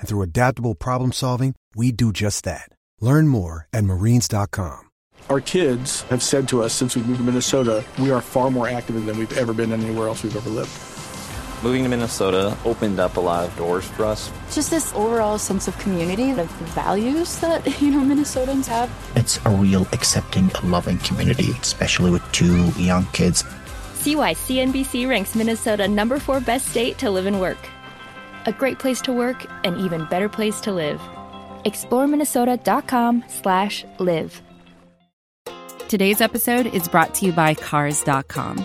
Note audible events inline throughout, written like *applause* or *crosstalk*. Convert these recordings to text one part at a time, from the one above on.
And through adaptable problem solving, we do just that. Learn more at marines.com. Our kids have said to us since we moved to Minnesota, we are far more active than we've ever been anywhere else we've ever lived. Moving to Minnesota opened up a lot of doors for us. Just this overall sense of community, the values that, *laughs* you know, Minnesotans have. It's a real accepting, loving community, especially with two young kids. See why CNBC ranks Minnesota number four best state to live and work. A great place to work, an even better place to live. ExploreMinnesota.com slash live. Today's episode is brought to you by Cars.com.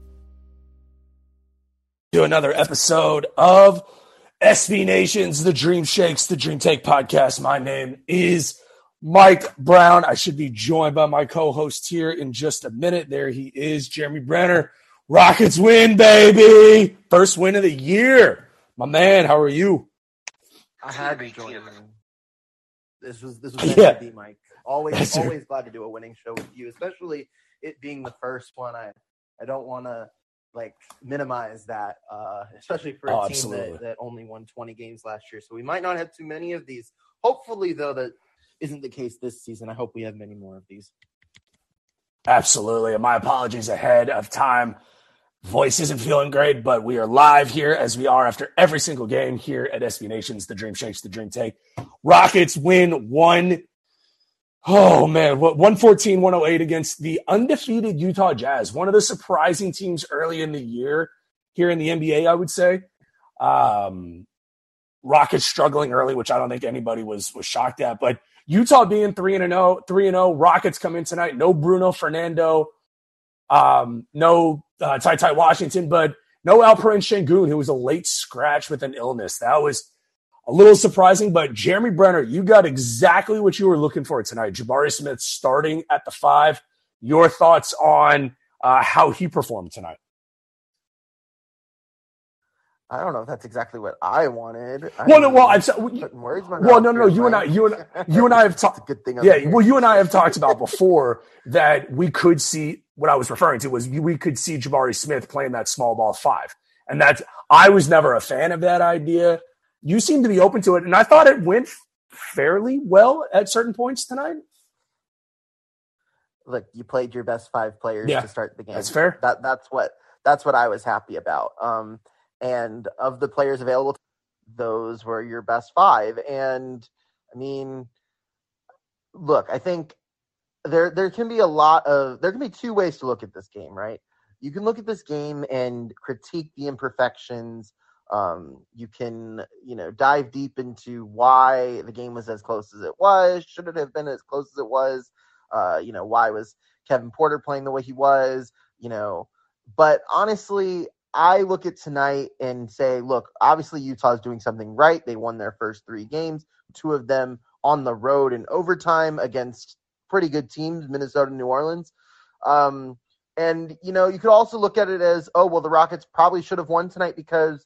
To another episode of SB Nations, the Dream Shakes, the Dream Take podcast. My name is Mike Brown. I should be joined by my co-host here in just a minute. There he is, Jeremy Brener. Rockets win, baby! First win of the year. My man, how are you? I had to join him. This was this was *laughs* meant Yeah. to be, Mike. Always Yes, sir. always glad to do a winning show with you, especially it being the first one. I I don't want to like minimize that, uh, especially for a Oh, team that, that only won 20 games last year. So we might not have too many of these. Hopefully, though, that isn't the case this season. I hope we have many more of these. Absolutely. And my apologies ahead of time. Voice isn't feeling great, but we are live here as we are after every single game here at SB Nations, the Dream Shakes, the Dream Take. Rockets win one. Oh man, what 114 108 against the undefeated Utah Jazz, one of the surprising teams early in the year here in the NBA, I would say. Um, Rockets struggling early, which I don't think anybody was was shocked at, but Utah being 3 and 0, 3 and 0, Rockets come in tonight. No Bruno Fernando, um, no uh, Ty Ty Washington, but no Alperen Sengun, who was a late scratch with an illness. That was a little surprising, but Jeremy Brener, you got exactly what you were looking for tonight. Jabari Smith starting at the five. Your thoughts on uh, how he performed tonight? I don't know if that's exactly what I wanted. I Well, no, well, I've words Well, mouth no, no, you and I, you and you and I have talked. *laughs* good thing Yeah, here. well, you and I have talked about before that we could see what I was referring to was we could see Jabari Smith playing that small ball five, and that's I was never a fan of that idea. You seem to be open to it, and I thought it went fairly well at certain points tonight. look, you played your best five players Yeah, to start the game. that's fair. That that's what that's what I was happy about. Um, and of the players available, those were your best five. And I mean, look, I think there there can be a lot of there can be two ways to look at this game, right? You can look at this game and critique the imperfections. Um, you can, you know, dive deep into why the game was as close as it was. Should it have been as close as it was? Uh, you know, why was Kevin Porter playing the way he was? You know, but honestly, I look at tonight and say, look, obviously Utah's doing something right. They won their first three games, two of them on the road in overtime against pretty good teams, Minnesota and New Orleans. Um, and, you know, you could also look at it as, oh, well, the Rockets probably should have won tonight because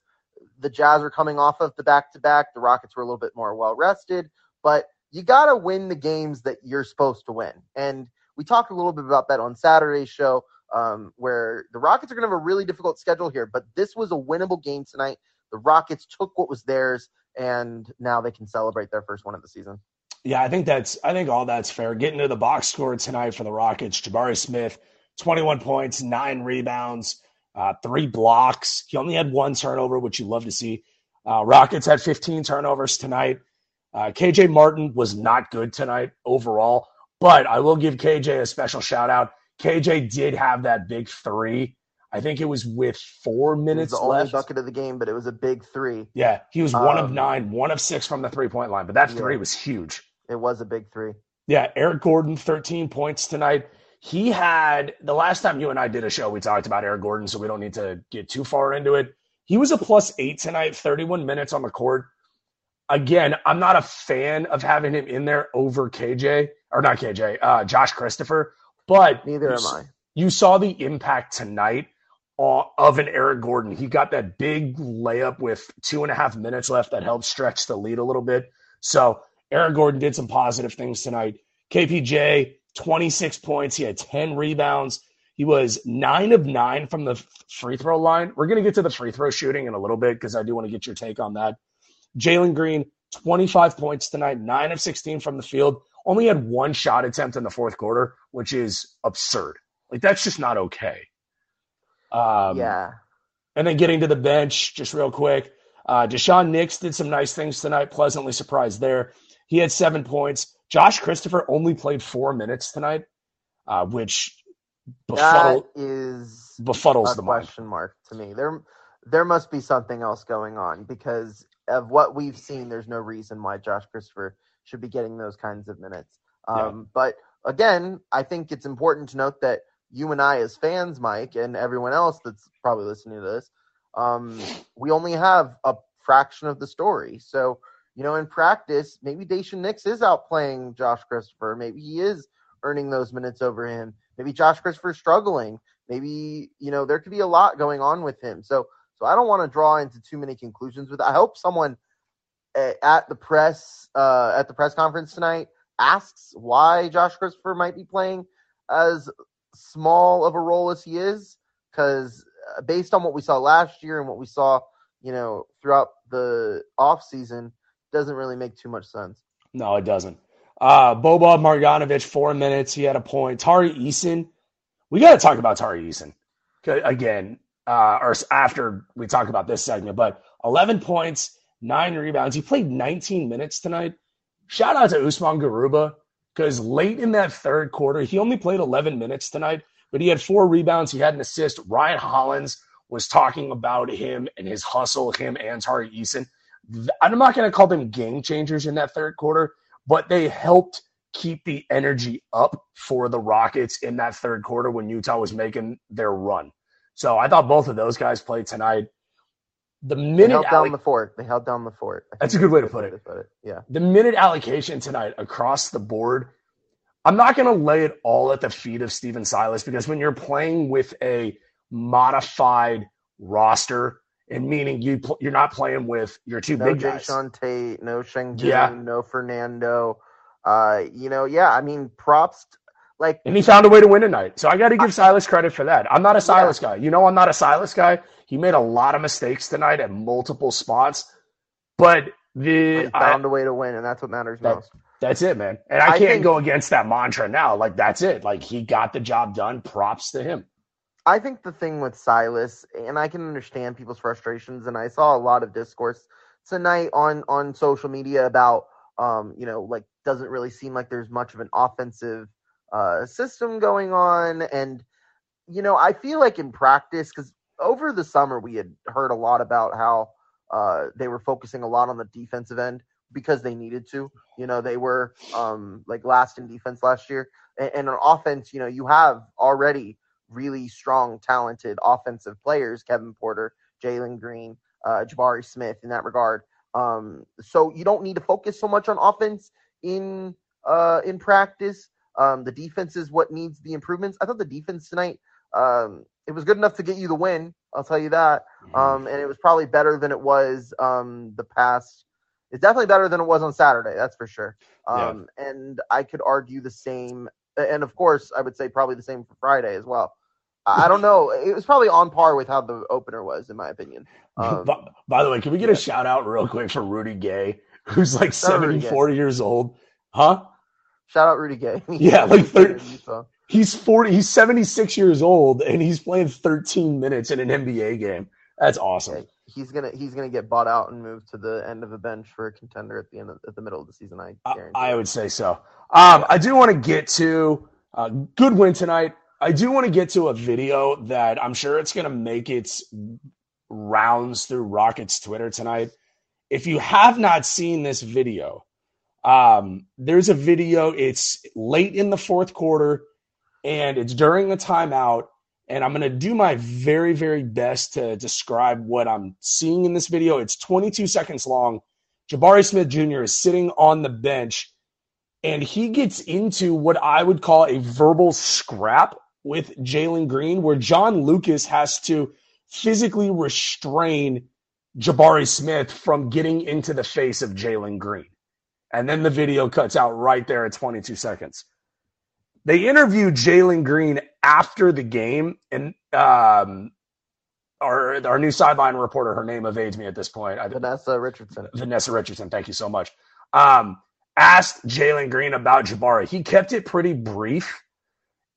the Jazz were coming off of the back to back. The Rockets were a little bit more well rested, but you got to win the games that you're supposed to win. And we talked a little bit about that on Saturday's show, um, where the Rockets are going to have a really difficult schedule here, but this was a winnable game tonight. The Rockets took what was theirs, and now they can celebrate their first one of the season. Yeah, I think that's I think all that's fair. Getting to the box score tonight for the Rockets, Jabari Smith, 21 points, nine rebounds, uh, three blocks. He only had one turnover, which you love to see. Uh, Rockets had 15 turnovers tonight. Uh, KJ Martin was not good tonight overall, but I will give KJ a special shout out. KJ did have that big three. I think it was with four minutes the left. only bucket of the game, but it was a big three. Yeah, he was one Um, of nine, one of six from the three point line, but that Yeah. three was huge. It was a big three. Yeah, Eric Gordon, 13 points tonight. He had the last time you and I did a show, we talked about Eric Gordon, so we don't need to get too far into it. He was a plus eight tonight, 31 minutes on the court. Again, I'm not a fan of having him in there over KJ, or not KJ, uh, Josh Christopher, but Neither am I. You saw the impact tonight of an Eric Gordon. He got that big layup with two and a half minutes left that helped stretch the lead a little bit. So Eric Gordon did some positive things tonight. KPJ, 26 points. He had 10 rebounds. He was nine of nine from the free throw line. We're going to get to the free throw shooting in a little bit because I do want to get your take on that. Jalen Green, 25 points tonight, nine of 16 from the field. Only had one shot attempt in the fourth quarter, which is absurd. Like, that's just not okay. Um, yeah. and then getting to the bench, just real quick, uh, Daishen Nix did some nice things tonight. Pleasantly surprised there. He had seven points. Josh Christopher only played four minutes tonight, uh, which befuddled, That is befuddles the question mark to me. There, there must be something else going on because of what we've seen. There's no reason why Josh Christopher should be getting those kinds of minutes. Yeah. Um, But again, I think it's important to note that you and I, as fans, Mike, and everyone else that's probably listening to this, um, we only have a fraction of the story. So, you know, in practice, maybe Daishen Nix is out playing Josh Christopher. Maybe he is earning those minutes over him. Maybe Josh Christopher's struggling. Maybe, you know, there could be a lot going on with him. So, so I don't want to draw into too many conclusions with. I hope someone uh, at the press uh, at the press conference tonight asks why Josh Christopher might be playing as small of a role as he is, because based on what we saw last year and what we saw, you know, throughout the off season, doesn't really make too much sense. No, it doesn't. Uh, Boban Marjanovic, four minutes. He had a point. Tari Eason, we got to talk about Tari Eason again, uh, or after we talk about this segment. But 11 points, nine rebounds. He played 19 minutes tonight. Shout out to Usman Garuba because late in that third quarter, he only played 11 minutes tonight, but he had four rebounds. He had an assist. Ryan Hollins was talking about him and his hustle, him and Tari Eason. I'm not going to call them game changers in that third quarter, but they helped keep the energy up for the Rockets in that third quarter when Utah was making their run. So I thought both of those guys played tonight. The They minute held alloc- down the fort. They held down the fort. That's a good way to put it. put it. Yeah. the minute allocation tonight across the board, I'm not going to lay it all at the feet of Stephen Silas because when you're playing with a modified roster, and meaning you pl- you're not playing with your two No big guys. Jae'Sean Tate, no Sengun, Yeah. no Fernando. Uh, you know, yeah, I mean, props. t- Like, And he found a way to win tonight. So I got to give Silas credit for that. I'm not a Silas guy. You know, I'm not a Silas guy. He made a lot of mistakes tonight at multiple spots, but the he I- found a way to win, and that's what matters That- most. that's it, man. And I, I can't think- go against that mantra now. Like that's it. Like he got the job done. Props to him. I think the thing with Silas, and I can understand people's frustrations, and I saw a lot of discourse tonight on on social media about, um, you know, like doesn't really seem like there's much of an offensive uh, system going on, and you know, I feel like in practice, because over the summer we had heard a lot about how uh, they were focusing a lot on the defensive end, because they needed to. You know, they were um, like last in defense last year, and, and on offense, you know, you have already really strong, talented offensive players: Kevin Porter, Jalen Green, uh, Jabari Smith. In that regard, um, so you don't need to focus so much on offense in uh, in practice. Um, the defense is what needs the improvements. I thought the defense tonight um, it was good enough to get you the win. I'll tell you that. Mm-hmm. Um, and it was probably better than it was um, the past. It's definitely better than it was on Saturday. That's for sure. Um, yeah. And I could argue the same. And of course, I would say probably the same for Friday as well. I don't know. It was probably on par with how the opener was, in my opinion. Um, by, by, the way, can we get yeah. a shout out real quick for Rudy Gay, who's like 74 years old? Huh? Shout out Rudy Gay. *laughs* yeah, like 30, he's 40, he's 76 years old and he's playing 13 minutes in an NBA game. That's awesome. He's gonna he's gonna get bought out and moved to the end of the bench for a contender at the end of at the middle of the season. I guarantee. I, I would say so. Um, I do want to get to a uh, good win tonight. I do want to get to a video that I'm sure it's going to make its rounds through Rockets Twitter tonight. If you have not seen this video, um, there's a video. It's late in the fourth quarter, and it's during a timeout. And I'm going to do my very, very best to describe what I'm seeing in this video. It's 22 seconds long. Jabari Smith Jr. is sitting on the bench, and he gets into what I would call a verbal scrap with Jalen Green, where John Lucas has to physically restrain Jabari Smith from getting into the face of Jalen Green. And then the video cuts out right there at 22 seconds. They interview Jalen Green after the game, and um, our our new sideline reporter, her name evades me at this point. Vanessa Richardson. Vanessa Richardson, thank you so much. Um, asked Jalen Green about Jabari. He kept it pretty brief,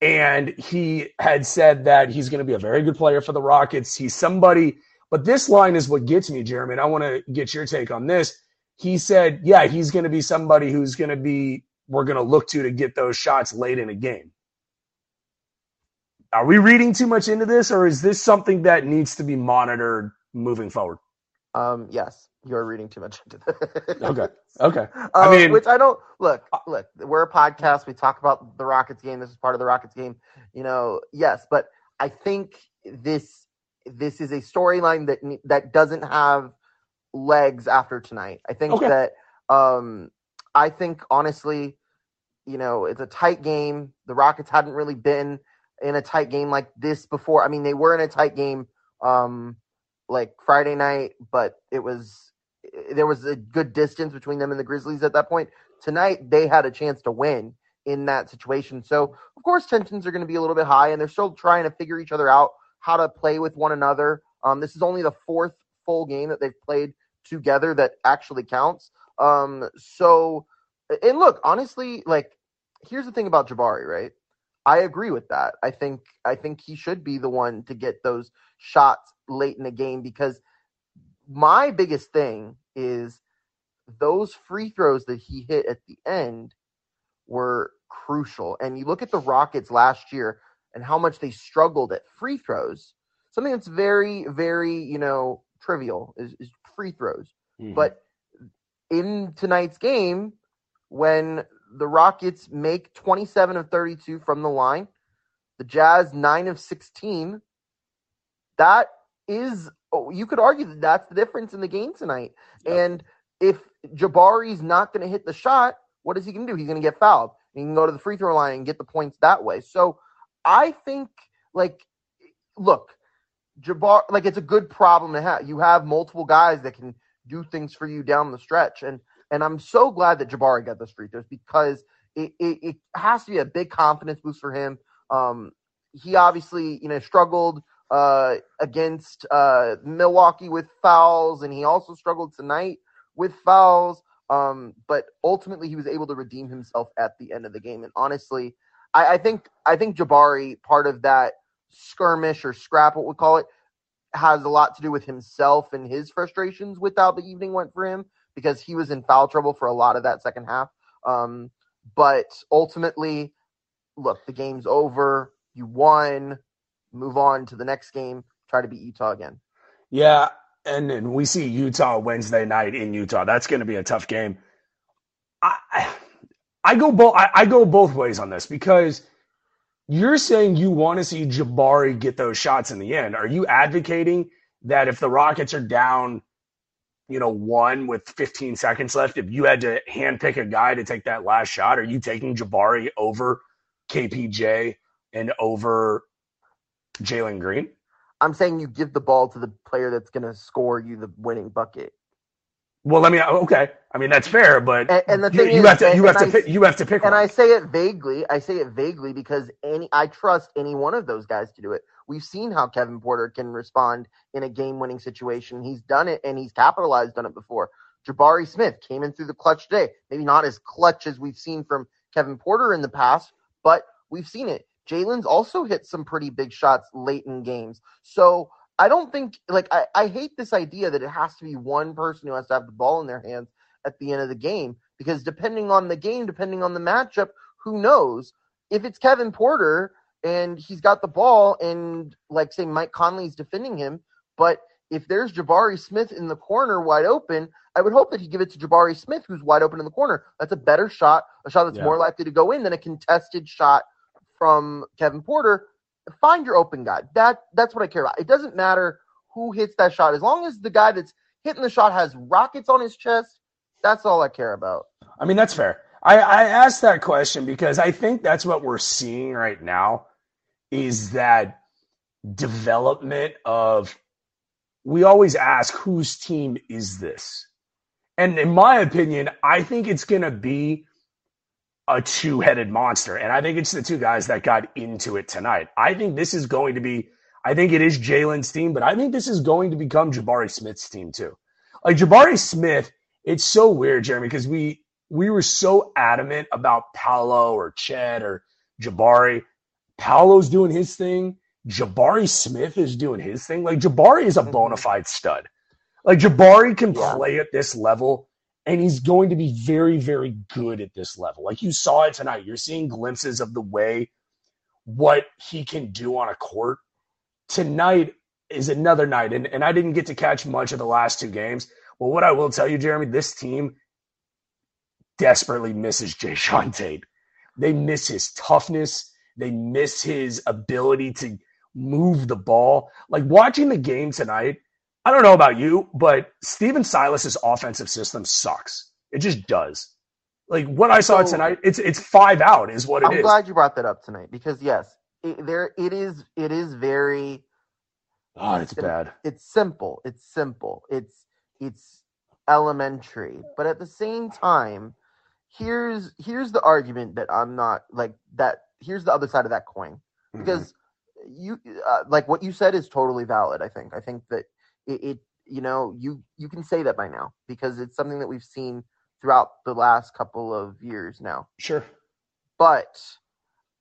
and he had said that he's going to be a very good player for the Rockets. He's somebody, but this line is what gets me, Jeremy. And I want to get your take on this. He said, "Yeah, he's going to be somebody who's going to be we're going to look to to get those shots late in a game. Are we reading too much into this, or is this something that needs to be monitored moving forward? Um, yes, you're reading too much into this. okay. Okay. *laughs* I um, mean, which I don't look. Look, we're a podcast. We talk about the Rockets game. This is part of the Rockets game. You know, yes, but I think this this is a storyline that that doesn't have legs after tonight. I think okay. that um I think honestly, you know, it's a tight game. The Rockets hadn't really been in a tight game like this before. I mean, they were in a tight game um like Friday night, but it was there was a good distance between them and the Grizzlies at that point. Tonight they had a chance to win in that situation. So, of course, tensions are going to be a little bit high and they're still trying to figure each other out, how to play with one another. Um, this is only the fourth full game that they've played together that actually counts. Um, so, and look, honestly, like, here's the thing about Jabari, right? I agree with that. I think I think he should be the one to get those shots late in the game because my biggest thing is those free throws that he hit at the end were crucial. And you look at the Rockets last year and how much they struggled at free throws. Something that's very, very, you know, trivial is, is free throws. Mm-hmm. But in tonight's game, when the Rockets make 27 of 32 from the line, the Jazz 9 of 16, that is, oh, you could argue that that's the difference in the game tonight. Yep. And if Jabari's not going to hit the shot, what is he going to do? He's going to get fouled. He can go to the free throw line and get the points that way. So I think, like, look, Jabbar, like, it's a good problem to have. You have multiple guys that can do things for you down the stretch. And and I'm so glad that Jabari got those free throws because it, it, it has to be a big confidence boost for him. Um, he obviously, you know, struggled uh, against uh, Milwaukee with fouls, and he also struggled tonight with fouls. Um, but ultimately, he was able to redeem himself at the end of the game. And honestly, I, I think I think Jabari part of that skirmish or scrap, what we call it, has a lot to do with himself and his frustrations with how the evening went for him because he was in foul trouble for a lot of that second half. Um, but ultimately, look, the game's over. You won. Move on to the next game. Try to beat Utah again. Yeah, and then we see Utah Wednesday night in Utah. That's going to be a tough game. I I go both I, I go both ways on this because you're saying you want to see Jabari get those shots in the end. Are you advocating that if the Rockets are down, you know, one with 15 seconds left, if you had to handpick a guy to take that last shot, are you taking Jabari over KPJ and over Jalen Green? I'm saying you give the ball to the player that's going to score you the winning bucket. Well, I mean, oh, okay. I mean, that's fair, but and, and the you, thing you is, have to you have to I- pick, you have to pick and one. I say it vaguely. I say it vaguely because any I trust any one of those guys to do it. We've seen how Kevin Porter can respond in a game-winning situation. He's done it and he's capitalized on it before. Jabari Smith came in through the clutch today. Maybe not as clutch as we've seen from Kevin Porter in the past, but we've seen it. Jalen's also hit some pretty big shots late in games. So I don't think like I, I hate this idea that it has to be one person who has to have the ball in their hands at the end of the game because depending on the game, depending on the matchup, who knows? If it's Kevin Porter and he's got the ball and like say Mike Conley's defending him, but if there's Jabari Smith in the corner wide open, I would hope that he'd give it to Jabari Smith who's wide open in the corner. That's a better shot, a shot that's Yeah. more likely to go in than a contested shot from Kevin Porter. Find your open guy. That that's what I care about. It doesn't matter who hits that shot as long as the guy that's hitting the shot has rockets on his chest. That's all I care about. I mean, that's fair. I, I asked that question because I think that's what we're seeing right now is that development of we always ask whose team is this? And in my opinion, I think it's going to be a two headed monster. And I think it's the two guys that got into it tonight. I think this is going to be, I think it is Jalen's team, but I think this is going to become Jabari Smith's team too. Like Jabari Smith, it's so weird, Jeremy, because we, we were so adamant about Paolo or Chet or Jabari. Paolo's doing his thing. Jabari Smith is doing his thing. Like Jabari is a bona mm-hmm. fide stud. Like Jabari can Yeah. play at this level and he's going to be very, very good at this level. Like you saw it tonight. You're seeing glimpses of the way what he can do on a court. Tonight is another night, and, and I didn't get to catch much of the last two games. But what I will tell you, Jeremy, this team desperately misses Jae'Sean Tate. They miss his toughness. They miss his ability to move the ball. Like watching the game tonight, I don't know about you, but Stephen Silas's offensive system sucks. It just does. Like what I saw So- tonight, it's it's five out is what it I'm is. glad you brought that up tonight because yes, it, there it is. It is very. Oh, it's bad. It's simple. It's simple. It's it's elementary, but at the same time, here's here's the argument that I'm not like that. Here's the other side of that coin Mm-hmm. because you uh, like what you said is totally valid. I think. I think that it, it you know you you can say that by now because it's something that we've seen throughout the last couple of years now. Sure. But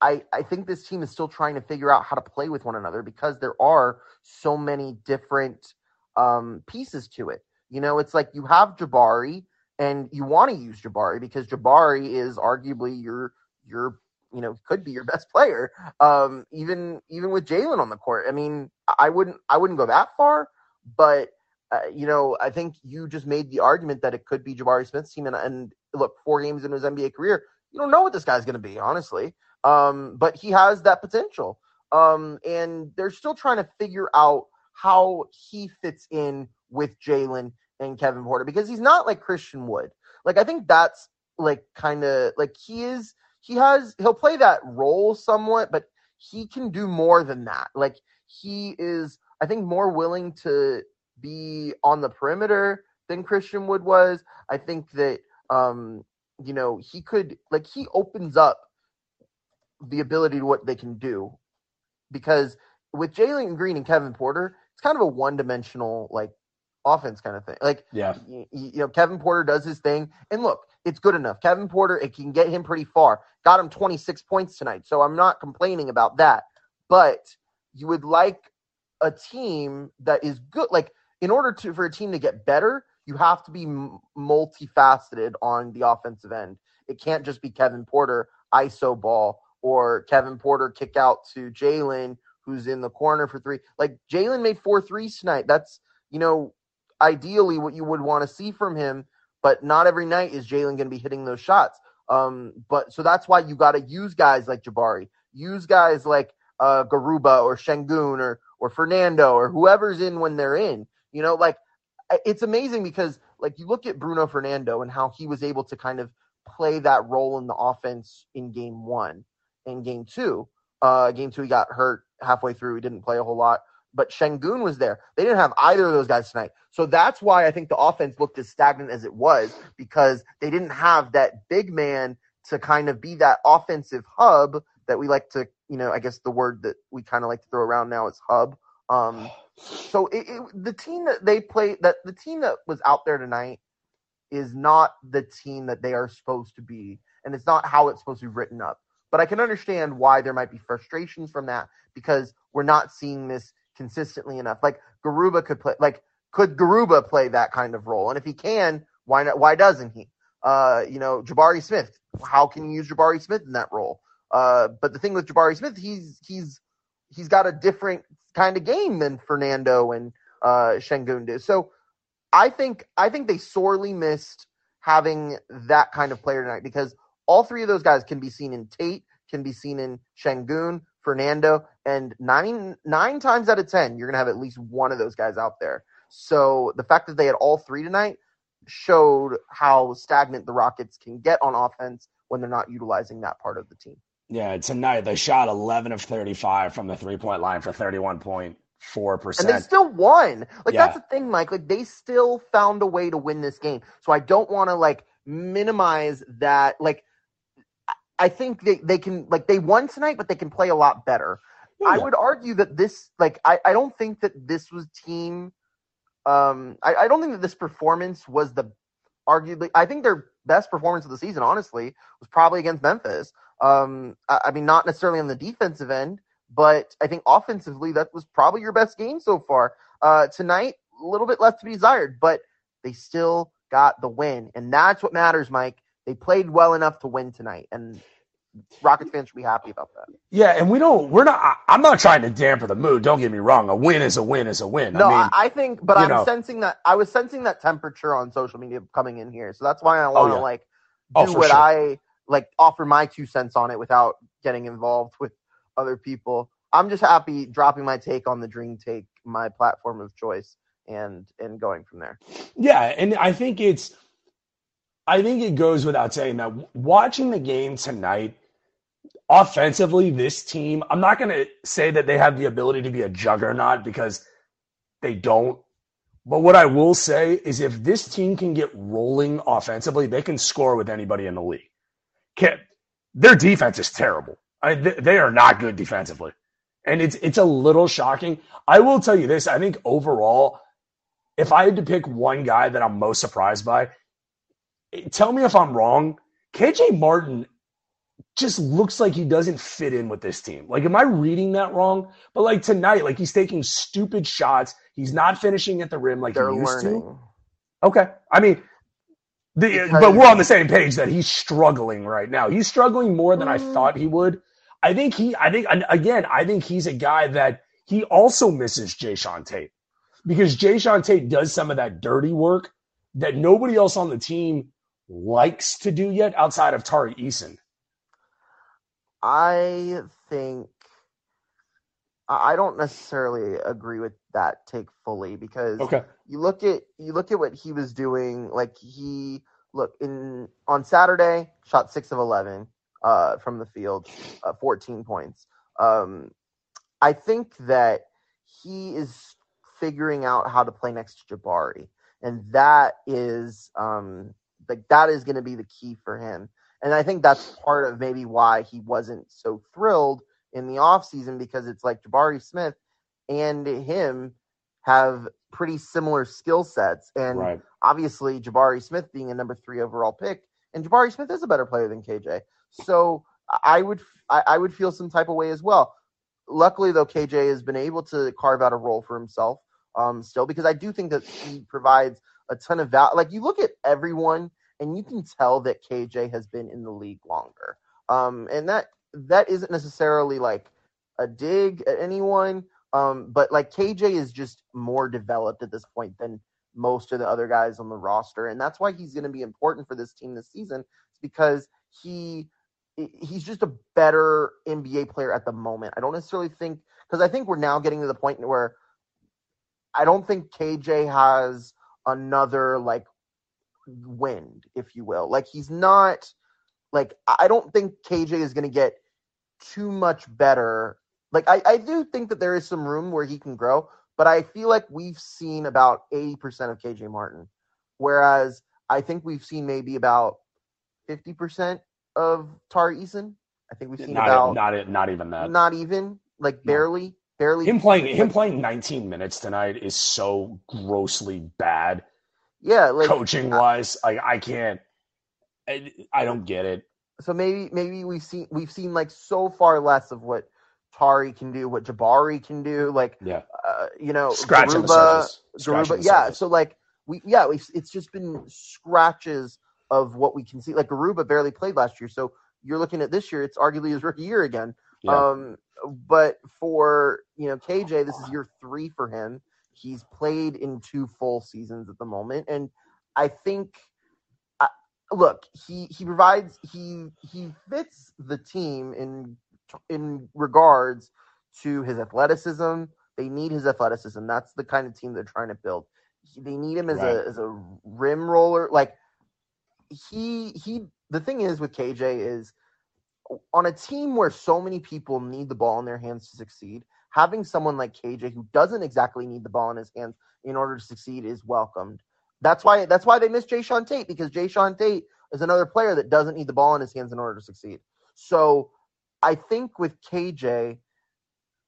I I think this team is still trying to figure out how to play with one another because there are so many different um, pieces to it. You know, it's like you have Jabari and you want to use Jabari because Jabari is arguably your your you know could be your *laughs* best player. Um, even even with Jalen on the court. I mean, I wouldn't I wouldn't go that far, but uh, you know, I think you just made the argument that it could be Jabari Smith's team. And, and look, four games in his NBA career, you don't know what this guy's going to be, honestly. Um, but he has that potential. Um, and they're still trying to figure out how he fits in with Jalen and Kevin Porter because he's not like Christian Wood. Like, I think that's like kind of like he is, he has, he'll play that role somewhat, but he can do more than that. Like, he is, I think, more willing to be on the perimeter than Christian Wood was. I think that um, you know, he could like he opens up the ability to what they can do because with Jalen Green and Kevin Porter, it's kind of a one-dimensional like offense kind of thing. Like Yeah. y- y- you know, Kevin Porter does his thing, and look, it's good enough. Kevin Porter, it can get him pretty far. Got him 26 points tonight, so I'm not complaining about that. But you would like a team that is good. Like in order to for a team to get better, you have to be m- multifaceted on the offensive end. It can't just be Kevin Porter ISO ball or Kevin Porter kick out to Jalen who's in the corner for three. Like Jalen made four threes tonight. That's you know ideally what you would want to see from him, but not every night is Jalen going to be hitting those shots. Um, but so that's why you got to use guys like Jabari, use guys like uh, Garuba or Sengun or or Fernando or whoever's in when they're in. You know, like it's amazing because like you look at Bruno Fernando and how he was able to kind of play that role in the offense in game one and game two. Uh, game two, he got hurt halfway through. He didn't play a whole lot, but Sengun was there. They didn't have either of those guys tonight. So that's why I think the offense looked as stagnant as it was because they didn't have that big man to kind of be that offensive hub that we like to, you know, I guess the word that we kind of like to throw around now is hub. Um, so it, it, the team that they play, that the team that was out there tonight is not the team that they are supposed to be, and it's not how it's supposed to be written up. But I can understand why there might be frustrations from that because we're not seeing this consistently enough. Like Garuba could play, like could Garuba play that kind of role? And if he can, why not? Why doesn't he? Uh, you know, Jabari Smith. How can you use Jabari Smith in that role? Uh, but the thing with Jabari Smith, he's he's he's got a different kind of game than Fernando and uh, Sengun do. So I think I think they sorely missed having that kind of player tonight because all three of those guys can be seen in Tate, can be seen in Sengun, Fernando, and nine nine times out of ten, you're gonna have at least one of those guys out there. So the fact that they had all three tonight showed how stagnant the Rockets can get on offense when they're not utilizing that part of the team. Yeah, tonight they shot 11 of 35 from the three point line for 31.4%. And they still won. Like, yeah. that's the thing, Mike. Like, they still found a way to win this game. So I don't want to, like, minimize that. Like, I think they, they can, like, they won tonight, but they can play a lot better. Yeah. I would argue that this, like, I, I don't think that this was team. Um, I, I don't think that this performance was the arguably, I think their best performance of the season, honestly, was probably against Memphis. Um, I, I mean, not necessarily on the defensive end, but I think offensively, that was probably your best game so far. Uh, tonight, a little bit left to be desired, but they still got the win. And that's what matters, Mike. They played well enough to win tonight. And Rockets fans should be happy about that. Yeah, and we don't. We're not. I'm not trying to dampen the mood. Don't get me wrong. A win is a win is a win. No, I, mean, I think, but I'm know. sensing that. I was sensing that temperature on social media coming in here, so that's why I want to oh, yeah. like oh, do oh, what sure. I like offer my two cents on it without getting involved with other people. I'm just happy dropping my take on the Dream Take, my platform of choice, and and going from there. Yeah, and I think it's, I think it goes without saying that watching the game tonight, offensively, this team, I'm not going to say that they have the ability to be a juggernaut because they don't. But what I will say is if this team can get rolling offensively, they can score with anybody in the league can their defense is terrible. I, they are not good defensively, and it's it's a little shocking. I will tell you this: I think overall, if I had to pick one guy that I'm most surprised by, tell me if I'm wrong. KJ Martin just looks like he doesn't fit in with this team. Like, am I reading that wrong? But like tonight, like he's taking stupid shots. He's not finishing at the rim like They're he used learning. to. Okay, I mean the, but we're on the same page that he's struggling right now. He's struggling more than I mm. thought he would. I think he, I think, again, I think he's a guy that he also misses Jae'Sean Tate because Jae'Sean Tate does some of that dirty work that nobody else on the team likes to do yet outside of Tari Eason. I think I don't necessarily agree with that take fully because okay. you look at you look at what he was doing. Like he look in on Saturday, shot six of eleven uh, from the field, uh, fourteen points. Um, I think that he is figuring out how to play next to Jabari, and that is um, like that is going to be the key for him. And I think that's part of maybe why he wasn't so thrilled in the offseason because it's like Jabari Smith and him have pretty similar skill sets. And right. obviously, Jabari Smith being a number three overall pick, and Jabari Smith is a better player than KJ. So I would I, I would feel some type of way as well. Luckily, though, KJ has been able to carve out a role for himself um, still because I do think that he provides a ton of value. Like you look at everyone, and you can tell that KJ has been in the league longer. Um, and that that isn't necessarily like a dig at anyone um, but like KJ is just more developed at this point than most of the other guys on the roster, and that's why he's going to be important for this team this season. Because he he's just a better NBA player at the moment. I don't necessarily think because I think we're now getting to the point where I don't think KJ has another like wind, if you will. Like he's not like I don't think KJ is going to get too much better. Like I, I do think that there is some room where he can grow, but I feel like we've seen about 80% of KJ Martin. Whereas I think we've seen maybe about 50% of Tari Eason. I think we've seen not, about not not even that. Not even like barely, barely. Him playing him playing 19 minutes tonight is so grossly bad. Yeah, like coaching wise, I I can't. I, I don't get it. So maybe maybe we've seen we've seen like so far less of what Tari can do, what Jabari can do, like yeah, uh, you know, Garuba, the surface. Scratching Garuba, yeah. So like we yeah, we it's just been scratches of what we can see. Like Garuba barely played last year, so you're looking at this year. It's arguably his rookie year again. Yeah. Um, but for you know KJ, this is year three for him. He's played in two full seasons at the moment, and I think. I, Look, he he provides he he fits the team in in regards to his athleticism. They need his athleticism. That's the kind of team they're trying to build. He- They need him as Right. a as a rim roller. Like he he. The thing is with KJ is on a team where so many people need the ball in their hands to succeed. Having someone like KJ who doesn't exactly need the ball in his hands in order to succeed is welcomed. That's why that's why they miss Jae'Sean Tate because Jae'Sean Tate is another player that doesn't need the ball in his hands in order to succeed. So I think with KJ,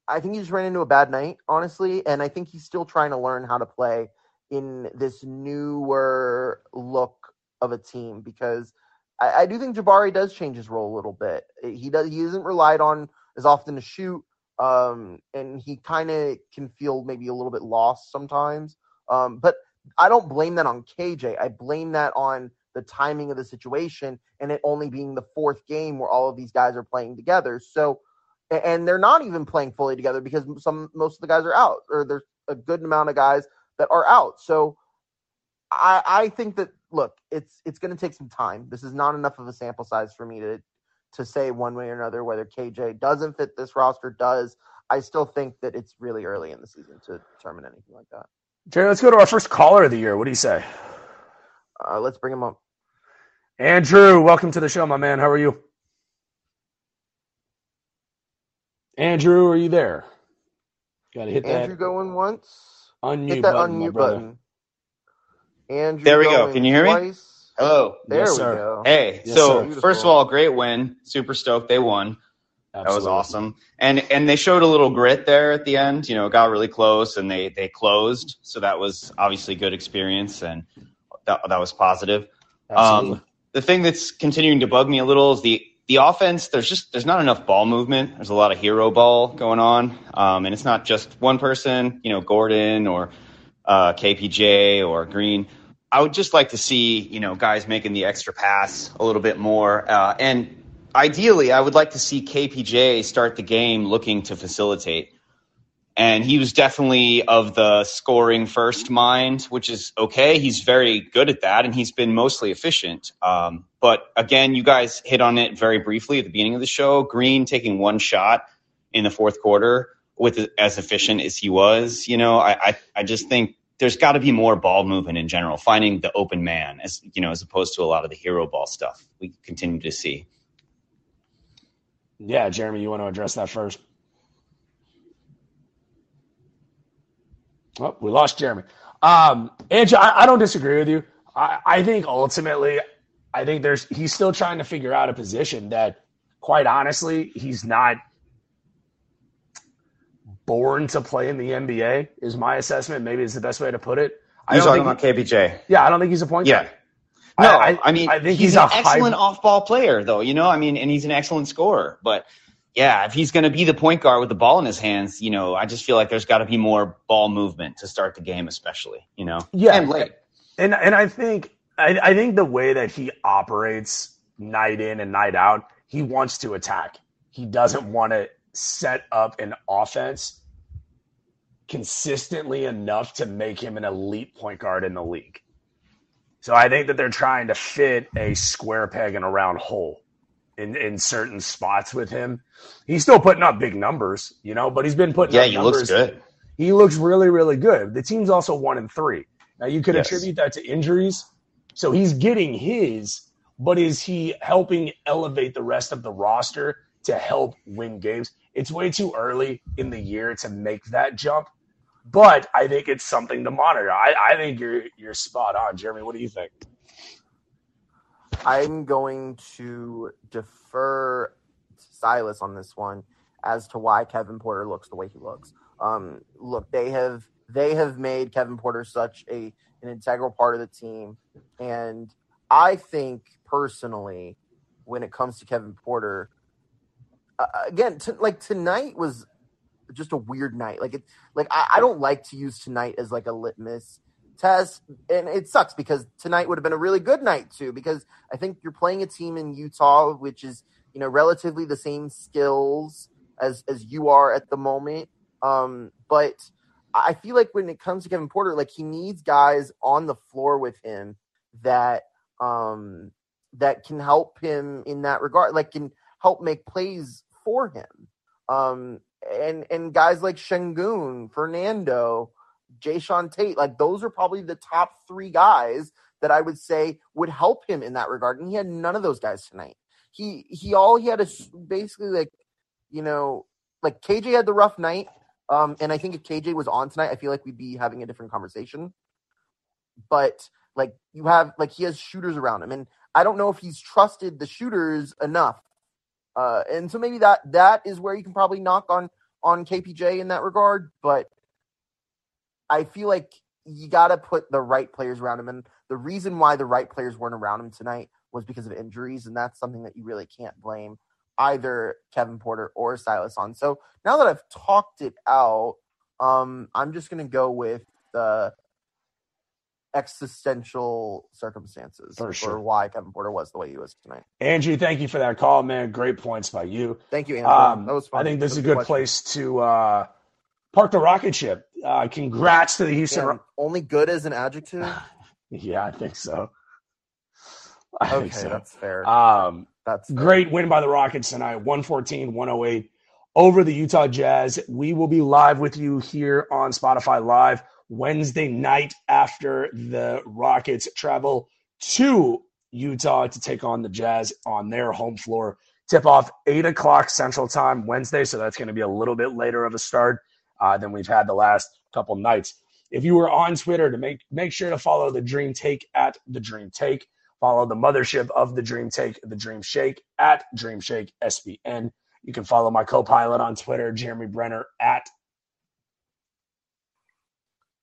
I think he just ran into a bad night, honestly, and I think he's still trying to learn how to play in this newer look of a team because I, I do think Jabari does change his role a little bit. He does he isn't relied on as often to shoot, um, and he kind of can feel maybe a little bit lost sometimes. Um, but I don't blame that on KJ. I blame that on the timing of the situation and it only being the fourth game where all of these guys are playing together. So, and they're not even playing fully together because some most of the guys are out, or there's a good amount of guys that are out. So, I I think that look, it's it's going to take some time. This is not enough of a sample size for me to to say one way or another whether KJ doesn't fit this roster. Does I still think that it's really early in the season to determine anything like that. Jerry, let's go to our first caller of the year. What do you say? Uh, let's bring him up. Andrew, welcome to the show, my man. How are you? Andrew, are you there? Got to hit that Andrew going once. unmute Hit that button, my unmute button. Andrew There we go. Can you hear me? Hello. There Yes, we sir. go. Hey, Yes, so sir. first of all, great win. Super stoked they won. That was awesome. And and they showed a little grit there at the end. You know, it got really close and they they closed. So that was obviously good experience and that that was positive. Absolutely. Um, the thing that's continuing to bug me a little is the the offense. There's just there's not enough ball movement. There's a lot of hero ball going on, um, and it's not just one person. You know, Gordon or uh, KPJ or Green. I would just like to see you know guys making the extra pass a little bit more, uh, and ideally, I would like to see KPJ start the game looking to facilitate. And he was definitely of the scoring first mind, which is okay. He's very good at that, and he's been mostly efficient. Um, but again, you guys hit on it very briefly at the beginning of the show. Green taking one shot in the fourth quarter with as efficient as he was. You know, I I, I just think there's got to be more ball movement in general, finding the open man as you know, as opposed to a lot of the hero ball stuff we continue to see. Yeah, Jeremy, you want to address that first? Oh, we lost Jeremy. Um, Andrew, I, I don't disagree with you. I, I think ultimately, I think there's he's still trying to figure out a position that, quite honestly, he's not born to play in the NBA. Is my assessment. Maybe is the best way to put it. I You're don't talking think about KPJ. yeah, I don't think he's a point guard. Yeah. guard. No, I- I, I- mean, I think he's, he's an a high- excellent off-ball player, though. You know, I mean, and he's an excellent scorer. But yeah, if he's going to be the point guard with the ball in his hands, you know, I just feel like there's got to be more ball movement to start the game, especially. You know, Yeah. and late. And and I think I, I think the way that he operates night in and night out, he wants to attack. He doesn't want to set up an offense consistently enough to make him an elite point guard in the league. So I think that they're trying to fit a square peg in a round hole in, in certain spots with him. He's still putting up big numbers, you know, but he's been putting yeah, up he numbers. looks good. He looks really, really good. The team's also one and three. Now you could Yes. attribute that to injuries. So he's getting his, but is he helping elevate the rest of the roster to help win games? It's way too early in the year to make that jump, but I think it's something to monitor. I, I think you're you're spot on, Jeremy. What do you think? I'm going to defer to Silas on this one as to why Kevin Porter looks the way he looks. Um, look, they have they have made Kevin Porter such a an integral part of the team, and I think personally, when it comes to Kevin Porter, uh, again, t- like tonight was just a weird night. Like it, like I, I don't like to use tonight as like a litmus test, and it sucks because tonight would have been a really good night too. Because I think you're playing a team in Utah, which is you know relatively the same skills as as you are at the moment. Um, but I feel like when it comes to Kevin Porter, like he needs guys on the floor with him that um that can help him in that regard, like can help make plays for him. Um, and and guys like Sengun, Fernando, Jay Tate, like those are probably the top three guys that I would say would help him in that regard. And he had none of those guys tonight. He he all he had is basically like, you know, like KJ had the rough night. Um, and I think if KJ was on tonight, I feel like we'd be having a different conversation. But like you have like he has shooters around him, and I don't know if he's trusted the shooters enough. Uh, and so maybe that that is where you can probably knock on on KPJ in that regard. But I feel like you got to put the right players around him, and the reason why the right players weren't around him tonight was because of injuries, and that's something that you really can't blame either Kevin Porter or Silas on. So now that I've talked it out, um, I'm just gonna go with the existential circumstances For sure. why Kevin Porter was the way he was tonight. Andrew, thank you for that call, man. Great points by you. Thank you, Andrew. Um, that was fun. I think this is a good question. place to uh, park the rocket ship. Uh, congrats to the Houston. Ro- only good as an adjective. *laughs* yeah, I think so. I okay, think so. that's fair. Um, that's fair. great win by the Rockets tonight, 114 108 over the Utah Jazz. We will be live with you here on Spotify Live Wednesday night after the Rockets travel to Utah to take on the Jazz on their home floor. Tip off 8 o'clock Central Time Wednesday, so that's going to be a little bit later of a start uh, than we've had the last couple nights. If you were on Twitter, to make make sure to follow the Dream Take at the Dream Take. Follow the mothership of the Dream Take, the Dream Shake at Dream Shake SBN. You can follow my co-pilot on Twitter, Jeremy Brener at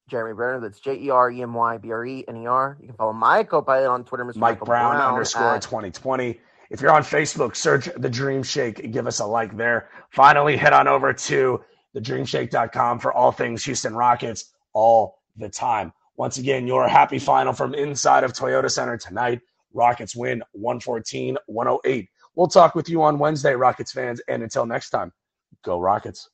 Jeremy Brener. That's J E R E M Y B R E N E R. You can follow my co-pilot on Twitter, Mr. Mike Michael Brown, Brown underscore at- 2020. If you're on Facebook, search the Dream Shake. Give us a like there. Finally, head on over to thedreamshake.com for all things Houston Rockets all the time. Once again, your happy final from inside of Toyota Center tonight. Rockets win 114 108. We'll talk with you on Wednesday, Rockets fans. And until next time, go Rockets.